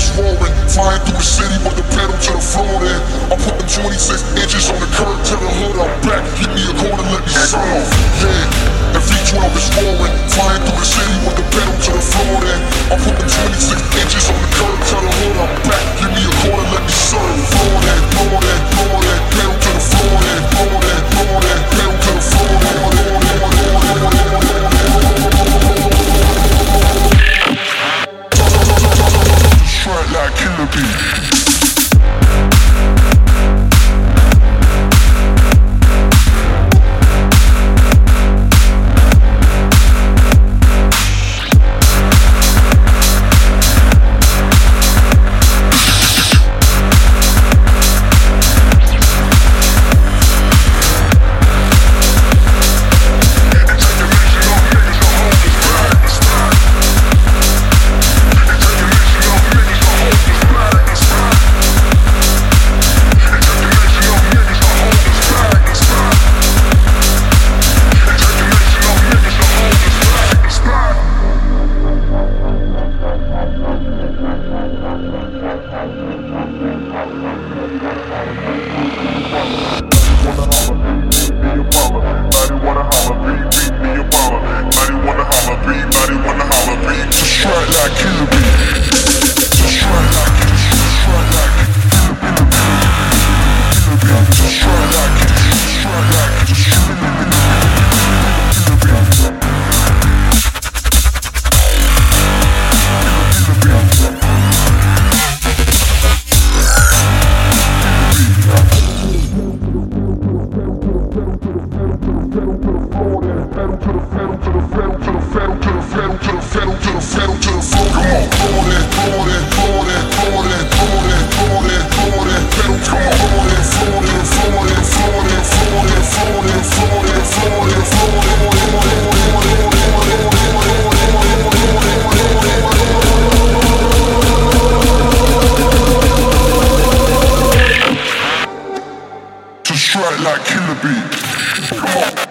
is roaring. Flying through the city with the pedal to the floor then. I'm putting 26 inches on the curb to the hood. I'm back. Give me a corner, let me serve. Yeah, the V12 is roaring. Flying through the To strut like killer bee. Come on.